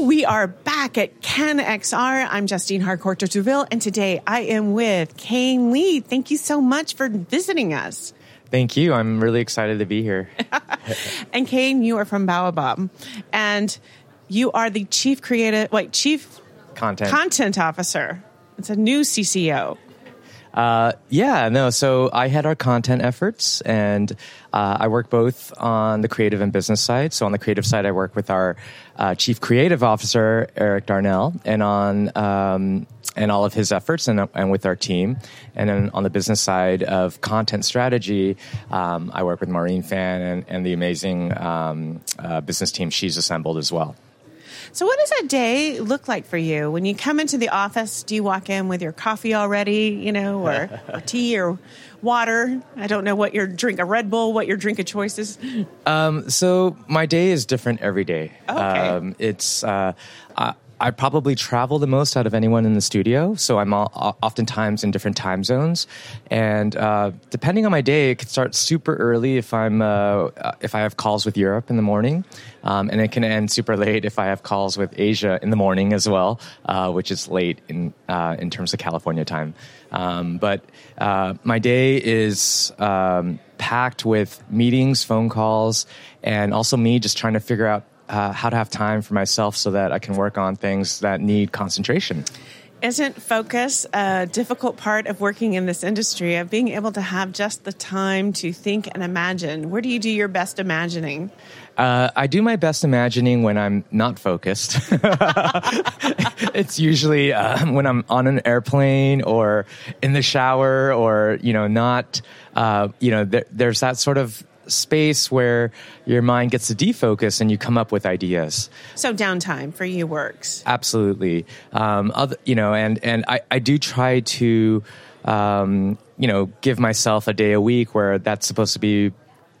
We are back at Cannes XR. I'm Justine Harcourt Turville, and today I am with Kane Lee. Thank you so much for visiting us. Thank you. I'm really excited to be here. and Kane, you are from Baobab, and you are the chief creative, wait, chief content content officer. It's a new CCO. Uh, yeah, no. So I had our content efforts, and uh, I work both on the creative and business side. So on the creative side, I work with our uh, chief creative officer Eric Darnell, and on um, and all of his efforts, and and with our team. And then on the business side of content strategy, um, I work with Maureen Fan and, and the amazing um, uh, business team she's assembled as well. So, what does a day look like for you when you come into the office? Do you walk in with your coffee already, you know, or, or tea or water? I don't know what your drink, a Red Bull, what your drink of choice is. Um, so, my day is different every day. Okay. Um, it's uh, I probably travel the most out of anyone in the studio, so I'm all, oftentimes in different time zones. And uh, depending on my day, it could start super early if I'm uh, if I have calls with Europe in the morning, um, and it can end super late if I have calls with Asia in the morning as well, uh, which is late in uh, in terms of California time. Um, but uh, my day is. Um, packed with meetings, phone calls, and also me just trying to figure out uh, how to have time for myself so that I can work on things that need concentration. Isn't focus a difficult part of working in this industry, of being able to have just the time to think and imagine? Where do you do your best imagining? Uh, I do my best imagining when I'm not focused. it's usually uh, when I'm on an airplane or in the shower or, you know, not, uh, you know, there, there's that sort of space where your mind gets to defocus and you come up with ideas. So downtime for you works. Absolutely. Um, other, you know, and, and I, I do try to, um, you know, give myself a day a week where that's supposed to be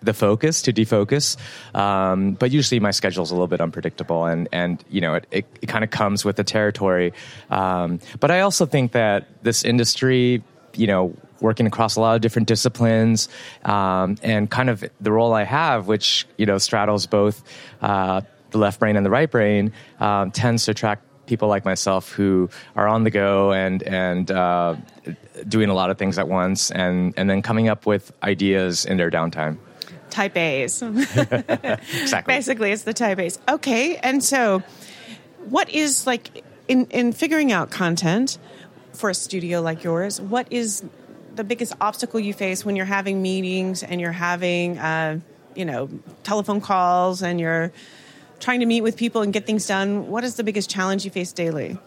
the focus to defocus. Um, but usually my schedule is a little bit unpredictable and, and you know, it, it, it kind of comes with the territory. Um, but I also think that this industry, you know, working across a lot of different disciplines, um, and kind of the role I have, which you know straddles both uh, the left brain and the right brain, um, tends to attract people like myself who are on the go and and uh, doing a lot of things at once, and and then coming up with ideas in their downtime. Type A's. exactly. Basically, it's the type A's. Okay, and so what is like in in figuring out content for a studio like yours? What is the biggest obstacle you face when you're having meetings and you're having, uh, you know, telephone calls and you're trying to meet with people and get things done? What is the biggest challenge you face daily?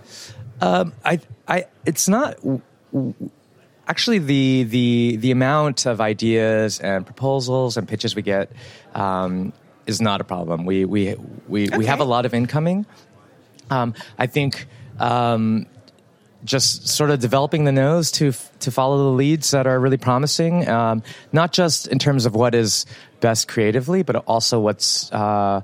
Um, I, I, it's not actually the the the amount of ideas and proposals and pitches we get um, is not a problem. We we we, okay. we have a lot of incoming. Um, I think um, just sort of developing the nose to to follow the leads that are really promising, um, not just in terms of what is best creatively, but also what's uh,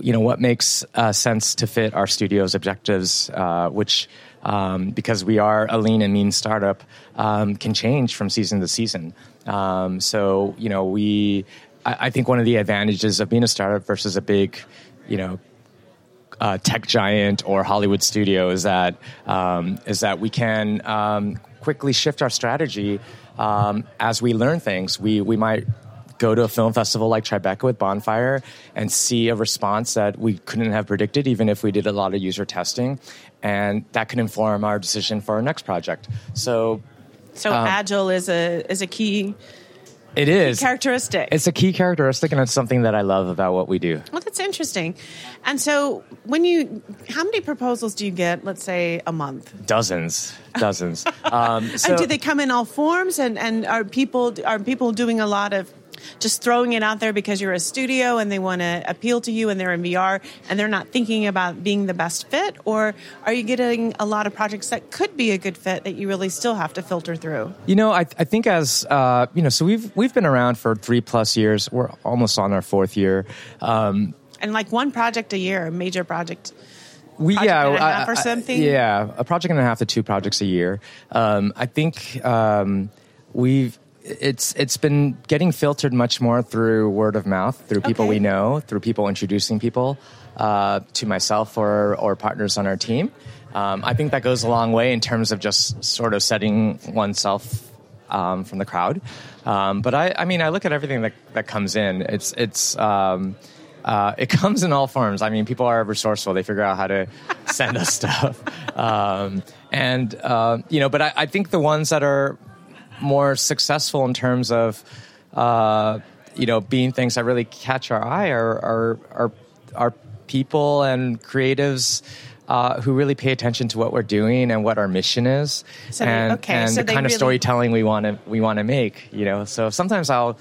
you know what makes uh, sense to fit our studio's objectives, uh, which um, because we are a lean and mean startup um, can change from season to season. Um, so you know we, I, I think one of the advantages of being a startup versus a big, you know uh, tech giant or Hollywood studio is that um, is that we can um, quickly shift our strategy um, as we learn things. We we might go to a film festival like Tribeca with Bonfire and see a response that we couldn't have predicted, even if we did a lot of user testing, and that can inform our decision for our next project. So, so um, agile is a is a key it is characteristic. It's a key characteristic, and it's something that I love about what we do. Well, that's interesting. And so, when you, how many proposals do you get? Let's say a month. Dozens, dozens. um, so, and do they come in all forms? And and are people are people doing a lot of just throwing it out there because you're a studio and they want to appeal to you and they're in VR and they're not thinking about being the best fit? Or are you getting a lot of projects that could be a good fit that you really still have to filter through? You know, I, I think as, uh, you know, so we've, we've been around for three plus years. We're almost on our fourth year. Um, and like one project a year, a major project we yeah and a half or something. Yeah, a project and a half to two projects a year. Um, I think um, we've it's it's been getting filtered much more through word of mouth, through people Okay. we know, through people introducing people uh, to myself or or partners on our team. Um, I think that goes a long way in terms of just sort of setting oneself um, from the crowd. Um, but I, I mean, I look at everything that, that comes in. It's it's um, uh, it comes in all forms. I mean, people are resourceful. They figure out how to send us stuff, um, and uh, you know. But I, I think the ones that are more successful in terms of uh, you know being things that really catch our eye are are are, are people and creatives. Uh, who really pay attention to what we're doing and what our mission is, So they- and, okay, and so the they kind of storytelling we want to we want to make. You know, so sometimes I'll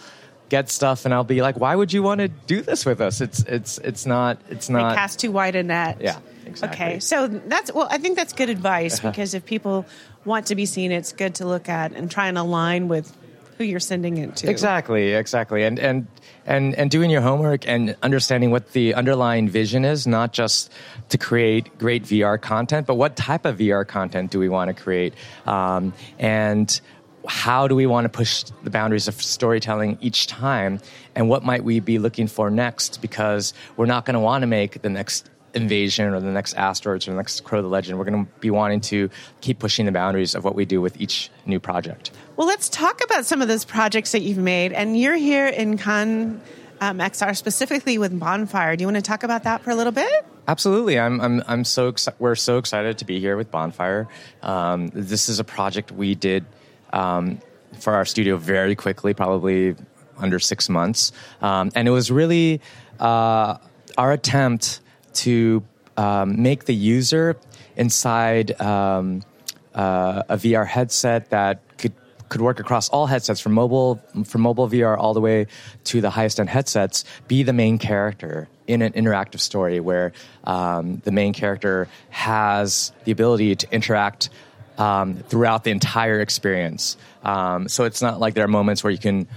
get stuff and I'll be like, "Why would you want to do this with us?" It's it's it's not it's They not. cast too wide a net. Yeah, exactly. Okay, so that's well. I think that's good advice because if people want to be seen, it's good to look at and try and align with who you're sending it to. Exactly, exactly, and and and and doing your homework and understanding what the underlying vision is, not just to create great VR content, but what type of VR content do we want to create, um, and how do we want to push the boundaries of storytelling each time, and what might we be looking for next? Because we're not going to want to make the next invasion or the next asteroids or the next crow of the legend we're going to be wanting to keep pushing the boundaries of what we do with each new project Well, let's talk about some of those projects that you've made. And you're here in Cannes um, XR specifically with Bonfire. Do you want to talk about that for a little bit? Absolutely, I'm. I'm. I'm so. Exci- we're so excited to be here with Bonfire. Um, this is a project we did um, for our studio very quickly, probably under six months, um, and it was really uh, our attempt to um, make the user inside um, uh, a VR headset that could could work across all headsets from mobile from mobile VR all the way to the highest end headsets be the main character in an interactive story where um, the main character has the ability to interact um, throughout the entire experience. Um, so it's not like there are moments where you can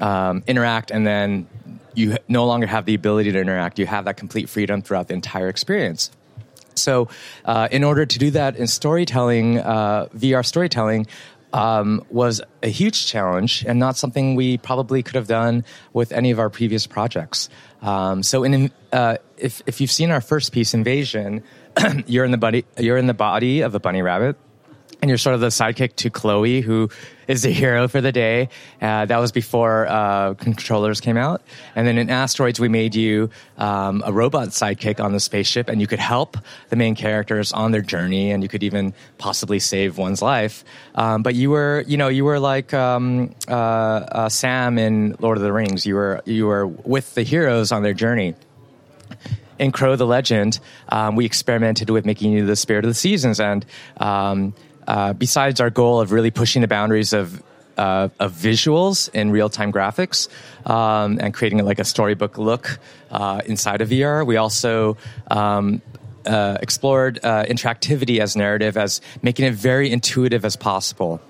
um, interact and then you no longer have the ability to interact. You have that complete freedom throughout the entire experience. So, uh, in order to do that in storytelling, uh, VR storytelling um, was a huge challenge and not something we probably could have done with any of our previous projects. Um, so, in, uh, if, if you've seen our first piece, Invasion, you're in the you're in the body of a bunny rabbit and you're sort of the sidekick to Chloe, who is the hero for the day. Uh, that was before uh, controllers came out. And then in Asteroids, we made you um, a robot sidekick on the spaceship, and you could help the main characters on their journey, and you could even possibly save one's life. Um, but you were, you know, you were like um, uh, uh, Sam in Lord of the Rings. You were you were with the heroes on their journey in Crow the Legend, um, we experimented with making you the spirit of the seasons. And um, uh, besides our goal of really pushing the boundaries of uh, of visuals in real time graphics um, and creating like a storybook look uh, inside of VR, we also um, uh, explored uh, interactivity as narrative as making it very intuitive as possible.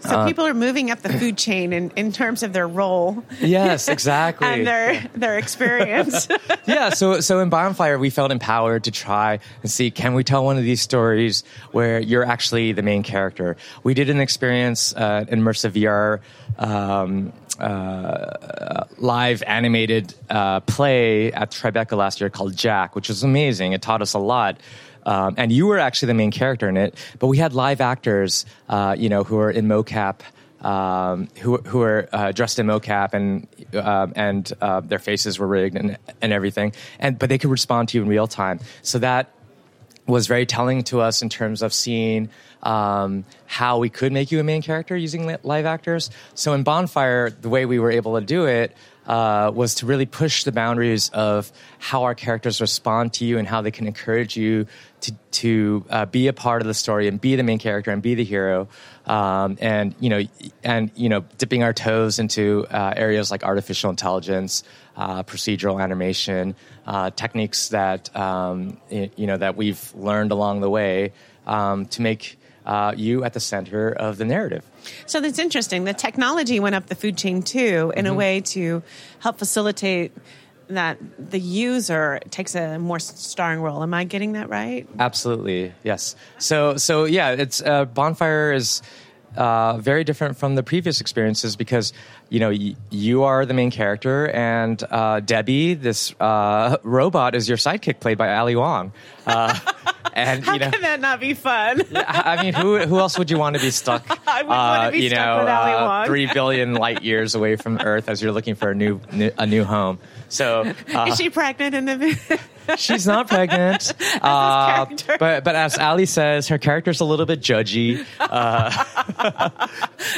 So Uh, people are moving up the food chain in, in terms of their role Yes, exactly. and their their experience. yeah, so so in Bonfire, we felt empowered to try and see can we tell one of these stories where you're actually the main character. We did an experience, uh, immersive VR. Um, uh, live animated uh, play at Tribeca last year called Jack, which was amazing. It taught us a lot. Um, and you were actually the main character in it, but we had live actors, uh, you know, who were in mocap, um, who who were uh, dressed in mocap and um and uh, their faces were rigged and and everything, and but they could respond to you in real time. So that was very telling to us in terms of seeing um, how we could make you a main character using li- live actors. So in Bonfire, the way we were able to do it uh, was to really push the boundaries of how our characters respond to you and how they can encourage you to to uh, be a part of the story and be the main character and be the hero. Um, and you know, and you know, dipping our toes into uh, areas like artificial intelligence, uh, procedural animation, uh, techniques that um, you know that we've learned along the way um, to make uh, you at the center of the narrative. so that's interesting. The technology went up the food chain too, in a way to help facilitate that the user takes a more starring role. Am I getting that right? Absolutely, yes. So, so yeah, it's uh, bonfire is uh, very different from the previous experiences because you know y- you are the main character and uh, Debbie, this uh, robot, is your sidekick played by Ali Wong. Uh, and How you know, can that not be fun? I mean, who who else would you want to be stuck? I would want to be you stuck know, with Ali uh, Wong. three billion light years away from Earth as you're looking for a new, new a new home. So uh, Is she pregnant in the? She's not pregnant, uh, but but as Ali says, her character's a little bit judgy. Uh,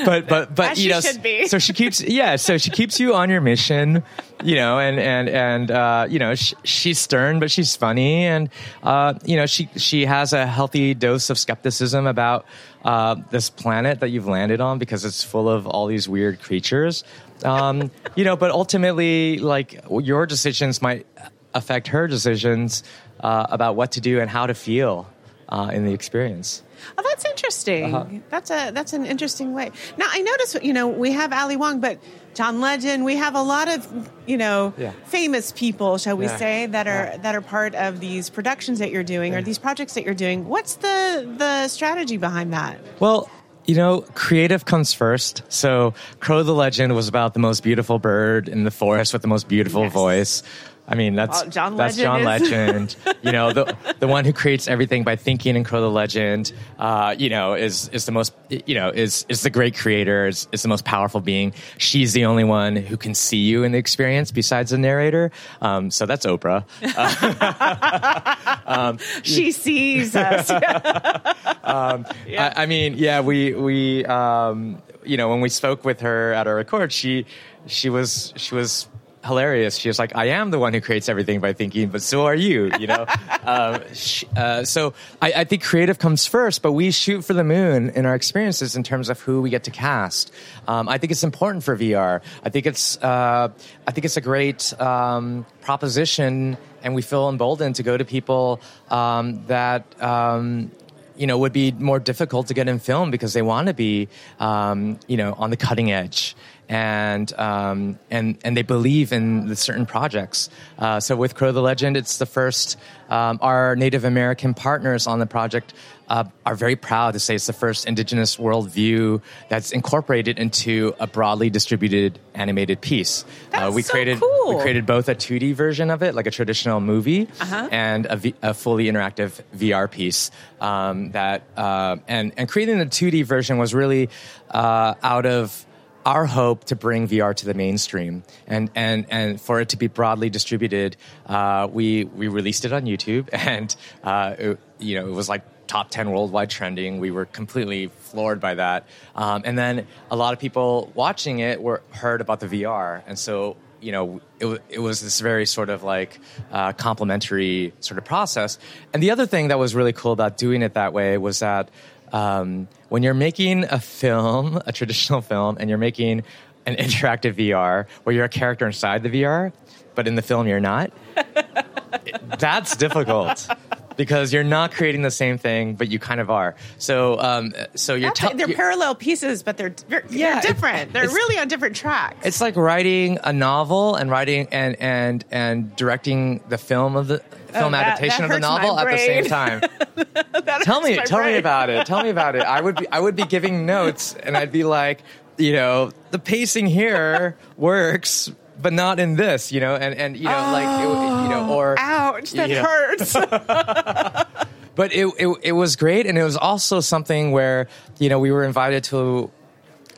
but but but As you she know, so she keeps yeah, so she keeps you on your mission. You know, and and and uh, you know, sh- she's stern, but she's funny, and uh, you know, she she has a healthy dose of skepticism about uh, this planet that you've landed on because it's full of all these weird creatures. Um, you know, but ultimately, like your decisions might affect her decisions uh, about what to do and how to feel uh, in the experience. Oh, that's interesting. Uh-huh. That's a that's an interesting way. Now I notice, you know, we have Ali Wong, but John Legend. We have a lot of, you know, Yeah. famous people, shall we Yeah. say, that are Yeah. that are part of these productions that you're doing or these projects that you're doing. What's the the strategy behind that? Well, you know, creative comes first. So, Crow the Legend was about the most beautiful bird in the forest with the most beautiful Yes. voice. I mean, that's Well, John that's Legend John is- Legend. you know, the the one who creates everything by thinking in Crow the Legend. Uh, you know, is is the most you know is is the great creator. Is is the most powerful being. She's the only one who can see you in the experience besides the narrator. Um, so that's Oprah. She sees us. I, I mean, yeah, we we um, you know when we spoke with her at our record, she she was she was hilarious. She was like, "I am the one who creates everything by thinking, but so are you." You know, um, sh uh, so I, I think creative comes first, but we shoot for the moon in our experiences in terms of who we get to cast. Um, I think it's important for VR. I think it's uh, I think it's a great um, proposition, and we feel emboldened to go to people um, that. Um, you know, would be more difficult to get in film because they want to be, um, you know, on the cutting edge, and um, and and they believe in the certain projects. Uh, so with Crow the Legend, it's the first. Um, our Native American partners on the project uh, are very proud to say it's the first Indigenous worldview that's incorporated into a broadly distributed animated piece. Uh, That's we so created cool. we created both a 2D version of it, like a traditional movie, Uh-huh. and a, v- a fully interactive VR piece. Um, that uh, and and creating the 2D version was really uh, out of our hope to bring VR to the mainstream and and and for it to be broadly distributed. Uh, we we released it on YouTube, and uh, it, you know it was like top 10 worldwide trending. We were completely floored by that. Um, and then a lot of people watching it were heard about the VR. And so, you know, it, it was this very sort of like uh, complementary sort of process. And the other thing that was really cool about doing it that way was that um, when you're making a film, a traditional film, and you're making an interactive VR where you're a character inside the VR, but in the film you're not, that's difficult because you're not creating the same thing, but you kind of are. So, um, so you're, it. they're you're- parallel pieces, but they're they're, Yeah, they're different. They're really on different tracks. it's like writing a novel and writing and and and directing the film of the film Oh, that- adaptation that of the novel at the same time. Tell me, tell me about it. Tell me about it. I would be, I would be giving notes, and I'd be like, you know, the pacing here works, but not in this, you know, and and you know, like, it, you know, or oh, Ouch! That you know. hurts. but it, it it was great, and it was also something where you know we were invited to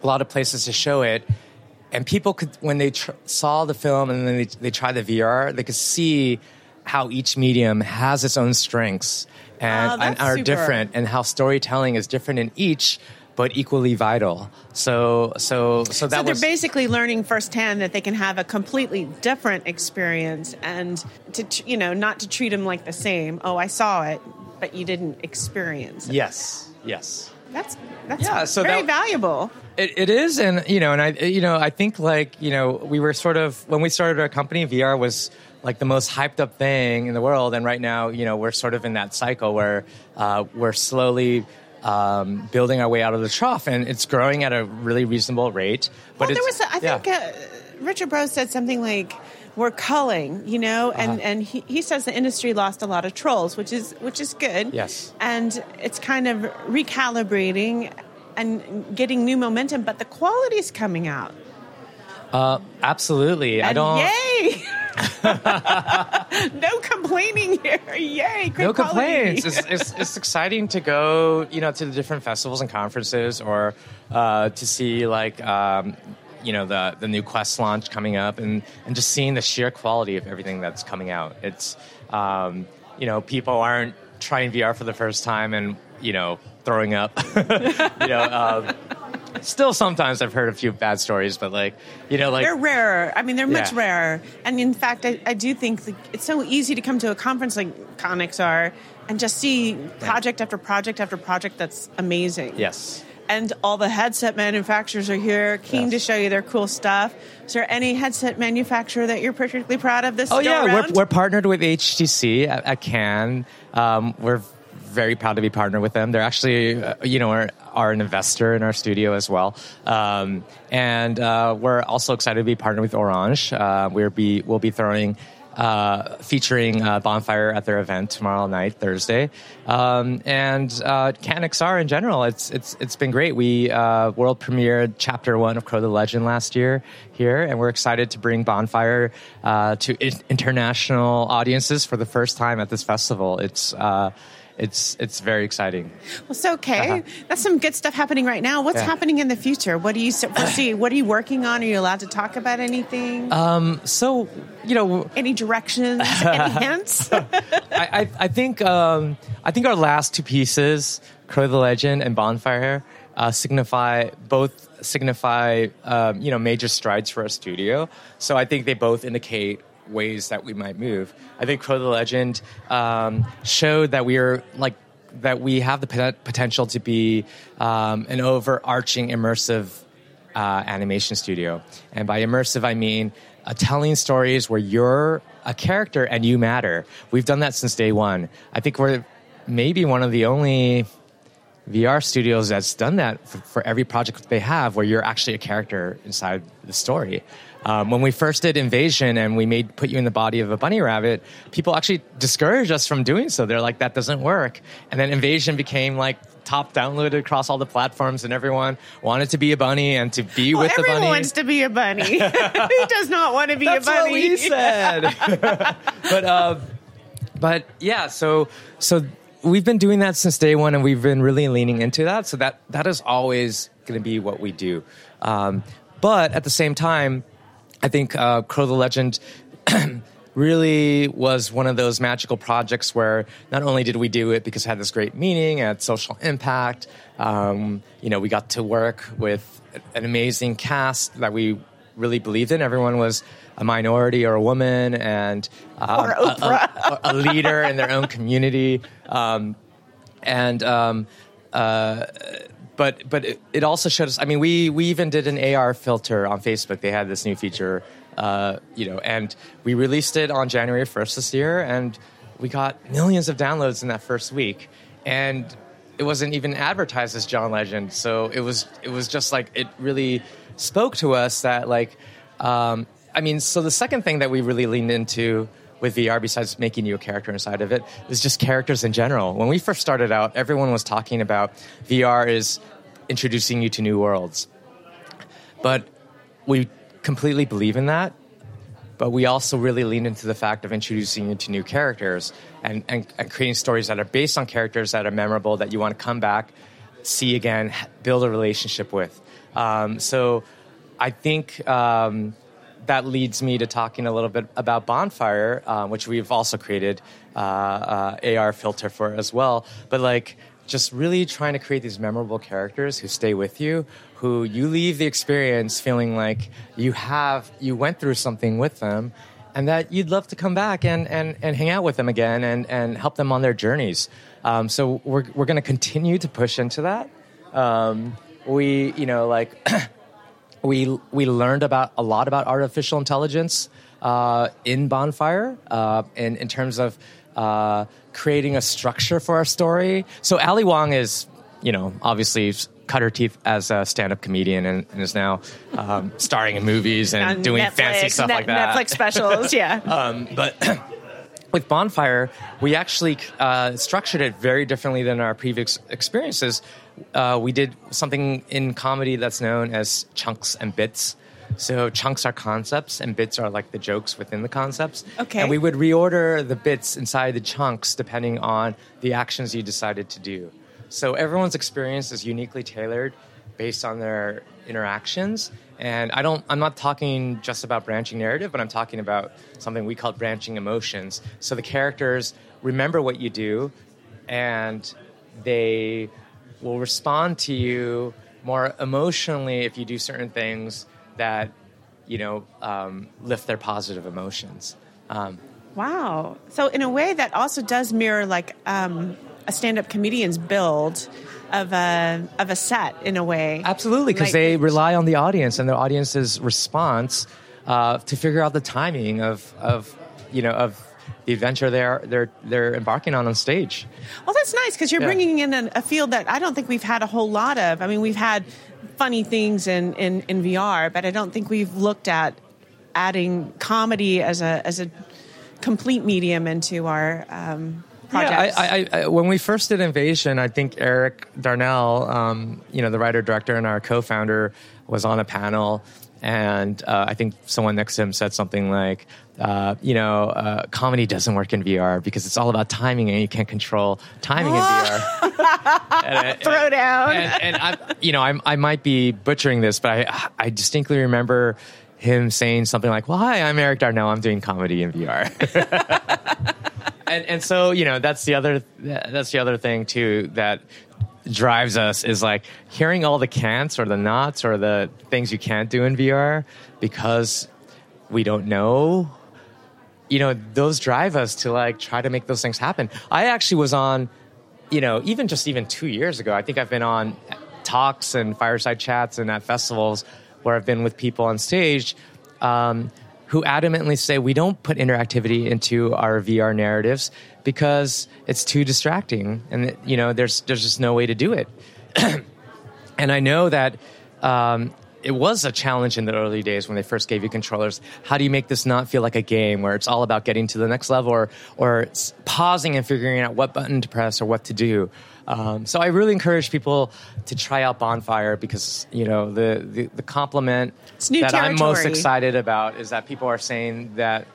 a lot of places to show it, and people could when they tr- saw the film and then they they tried the VR, they could see how each medium has its own strengths ah, and, Oh, and are super. different, and how storytelling is different in each, but equally vital. So so so that so they're was basically learning firsthand that they can have a completely different experience, and to you know not to treat them like the same. Oh, I saw it, but you didn't experience it. yes yes. That's that's Yeah, so very that- valuable. It, it is, and you know, and I, you know, I think like you know, we were sort of when we started our company, VR was like the most hyped up thing in the world, and right now, you know, we're sort of in that cycle where uh, we're slowly um, building our way out of the trough, and it's growing at a really reasonable rate. But well, there was, a, I yeah. think, uh, Richard Bro said something like, "We're culling," you know, and Uh-huh. and he, he says the industry lost a lot of trolls, which is which is good. Yes. and it's kind of recalibrating. And getting new momentum, but the quality is coming out. Uh, absolutely. I don't. Yay! no complaining here. Yay! Great no complaints. It's, it's, it's exciting to go, you know, to the different festivals and conferences, or uh, to see like, um, you know, the the new Quest launch coming up, and and just seeing the sheer quality of everything that's coming out. It's, um, you know, people aren't trying VR for the first time and you know throwing up. you know. Um, Still, sometimes I've heard a few bad stories, but like, you know, like They're rarer. I mean, they're much Yeah. rarer. And in fact, I, I do think that it's so easy to come to a conference like Cannes XR and just see project after project after project that's amazing. yes. And all the headset manufacturers are here, keen Yes. to show you their cool stuff. Is there any headset manufacturer that you're particularly proud of this Oh yeah, we're, we're partnered with HTC at, at Cannes. Um, we're very proud to be partnered with them. They're actually, uh, you know, are, are an investor in our studio as well. Um, and uh, we're also excited to be partnered with Orange. Uh, we'll be we'll be throwing. Uh, featuring uh, Bonfire at their event tomorrow night, Thursday, um, and uh, Cannes XR in general. It's it's it's been great. We uh, world premiered Chapter One of Crow the Legend last year here, and we're excited to bring Bonfire uh, to in- international audiences for the first time at this festival. It's uh, it's it's very exciting. Well, it's okay. Uh-huh. That's some good stuff happening right now. What's Yeah. happening in the future? What do you s- foresee? what are you working on? Are you allowed to talk about anything? Um, so you know, any directions? any hints? I, I, I think um, I think our last two pieces, Crow the Legend and Bonfire, uh, signify both signify um, you know major strides for our studio. So I think they both indicate ways that we might move. I think Crow the Legend um, showed that we are like that we have the pot- potential to be um, an overarching immersive uh, animation studio. And by immersive, I mean uh, telling stories where you're a character and you matter. We've done that since day one. I think we're maybe one of the only VR studios that's done that for, for every project they have, where you're actually a character inside the story. Um, when we first did Invasion and we made put you in the body of a bunny rabbit, people actually discouraged us from doing so. They're like, that doesn't work. And then Invasion became like top downloaded across all the platforms, and everyone wanted to be a bunny and to be well, with the bunny. everyone wants to be a bunny. Who does not want to be That's a bunny? what we said. but uh, but yeah, so so we've been doing that since day one, and we've been really leaning into that. So that that is always going to be what we do. Um, but at the same time, I think uh, Crow the Legend. Really was one of those magical projects where not only did we do it because it had this great meaning and social impact, um, you know, we got to work with an amazing cast that we really believed in. Everyone was a minority or a woman and um, Or a- a, a leader in their own community. Um, and um, uh, but but it, it also showed us. I mean, we we even did an AR filter on Facebook. They had this new feature, uh, you know, and we released it on January first this year, and we got millions of downloads in that first week, and it wasn't even advertised as John Legend. So it was it was just like it really spoke to us that like. Um, I mean, so the second thing that we really leaned into with VR, besides making you a character inside of it, is just characters in general. When we first started out, everyone was talking about VR is introducing you to new worlds. But we completely believe in that. But we also really lean into the fact of introducing you to new characters and, and, and creating stories that are based on characters that are memorable, that you want to come back, see again, build a relationship with. Um, so I think um, that leads me to talking a little bit about Bonfire, um, which we've also created uh, uh, AR filter for as well. But like, just really trying to create these memorable characters who stay with you, who you leave the experience feeling like you have you went through something with them, and that you'd love to come back and and, and hang out with them again and and help them on their journeys. Um, so we're we're going to continue to push into that. Um, we you know like we we learned about a lot about artificial intelligence uh, in Bonfire, uh, in in terms of uh, creating a structure for our story. So Ali Wong is, you know, obviously cut her teeth as a stand-up comedian and, and is now um, starring in movies and On doing Netflix, fancy stuff Net- like that. Netflix specials, yeah. Um, but with Bonfire, we actually uh, structured it very differently than our previous experiences. Uh, we did something in comedy that's known as chunks and bits. So chunks are concepts, and bits are like the jokes within the concepts. Okay. And we would reorder the bits inside the chunks depending on the actions you decided to do. So everyone's experience is uniquely tailored based on their interactions. And I don't I'm not talking just about branching narrative, but I'm talking about something we call branching emotions. So the characters remember what you do and they will respond to you more emotionally if you do certain things that you know um, lift their positive emotions. Um, Wow. So in a way, that also does mirror like um, a stand-up comedian's build of a of a set in a way. Absolutely, because Like- they rely on the audience and the audience's response uh, to figure out the timing of, of you know of the adventure they're they're they're embarking on on stage. Well, that's nice because you're Yeah. bringing in a, a field that I don't think we've had a whole lot of. I mean, we've had funny things in, in, in VR, but I don't think we've looked at adding comedy as a as a complete medium into our um, projects. Yeah, I, I, I, when we first did Invasion, I think Eric Darnell, um, you know, the writer director and our co-founder, was on a panel, and uh, I think someone next to him said something like, uh, "You know, uh, comedy doesn't work in VR because it's all about timing, and you can't control timing in VR." And I- Throw down. and, and I, you know, I, I might be butchering this, but I, I distinctly remember him saying something like, "Well, hi, I'm Eric Darnell. I'm doing comedy in VR." and and so you know, that's the other that's the other thing too that drives us is like hearing all the can'ts or the nots or the things you can't do in VR because we don't know. You know those drive us to like try to make those things happen. I actually was on you know even just even two years ago i think i've been on talks and fireside chats and at festivals where i've been with people on stage. Um, who adamantly say we don't put interactivity into our vr narratives because it's too distracting and you know there's there's just no way to do it and I know that um, it was a challenge in the early days when they first gave you controllers. How do you make this not feel like a game where it's all about getting to the next level or, or pausing and figuring out what button to press or what to do? Um, so I really encourage people to try out Bonfire because you know the the, the compliment that I'm most excited about is that people are saying that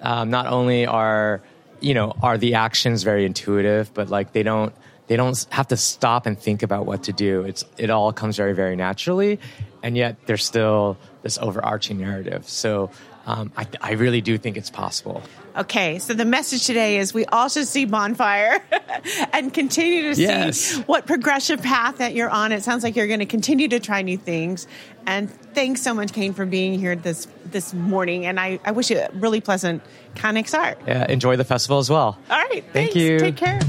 um, not only are you know are the actions very intuitive, but like they don't they don't have to stop and think about what to do. It's it all comes very very naturally, and yet there's still this overarching narrative. So um, I, I really do think it's possible. Okay, so the message today is we all should see Bonfire and continue to see what progressive path that you're on. It sounds like you're going to continue to try new things. And thanks so much, Kane, for being here this this morning. And I, I wish you a really pleasant Cannes XR. Yeah, enjoy the festival as well. All right, Thank thanks. you. Take care.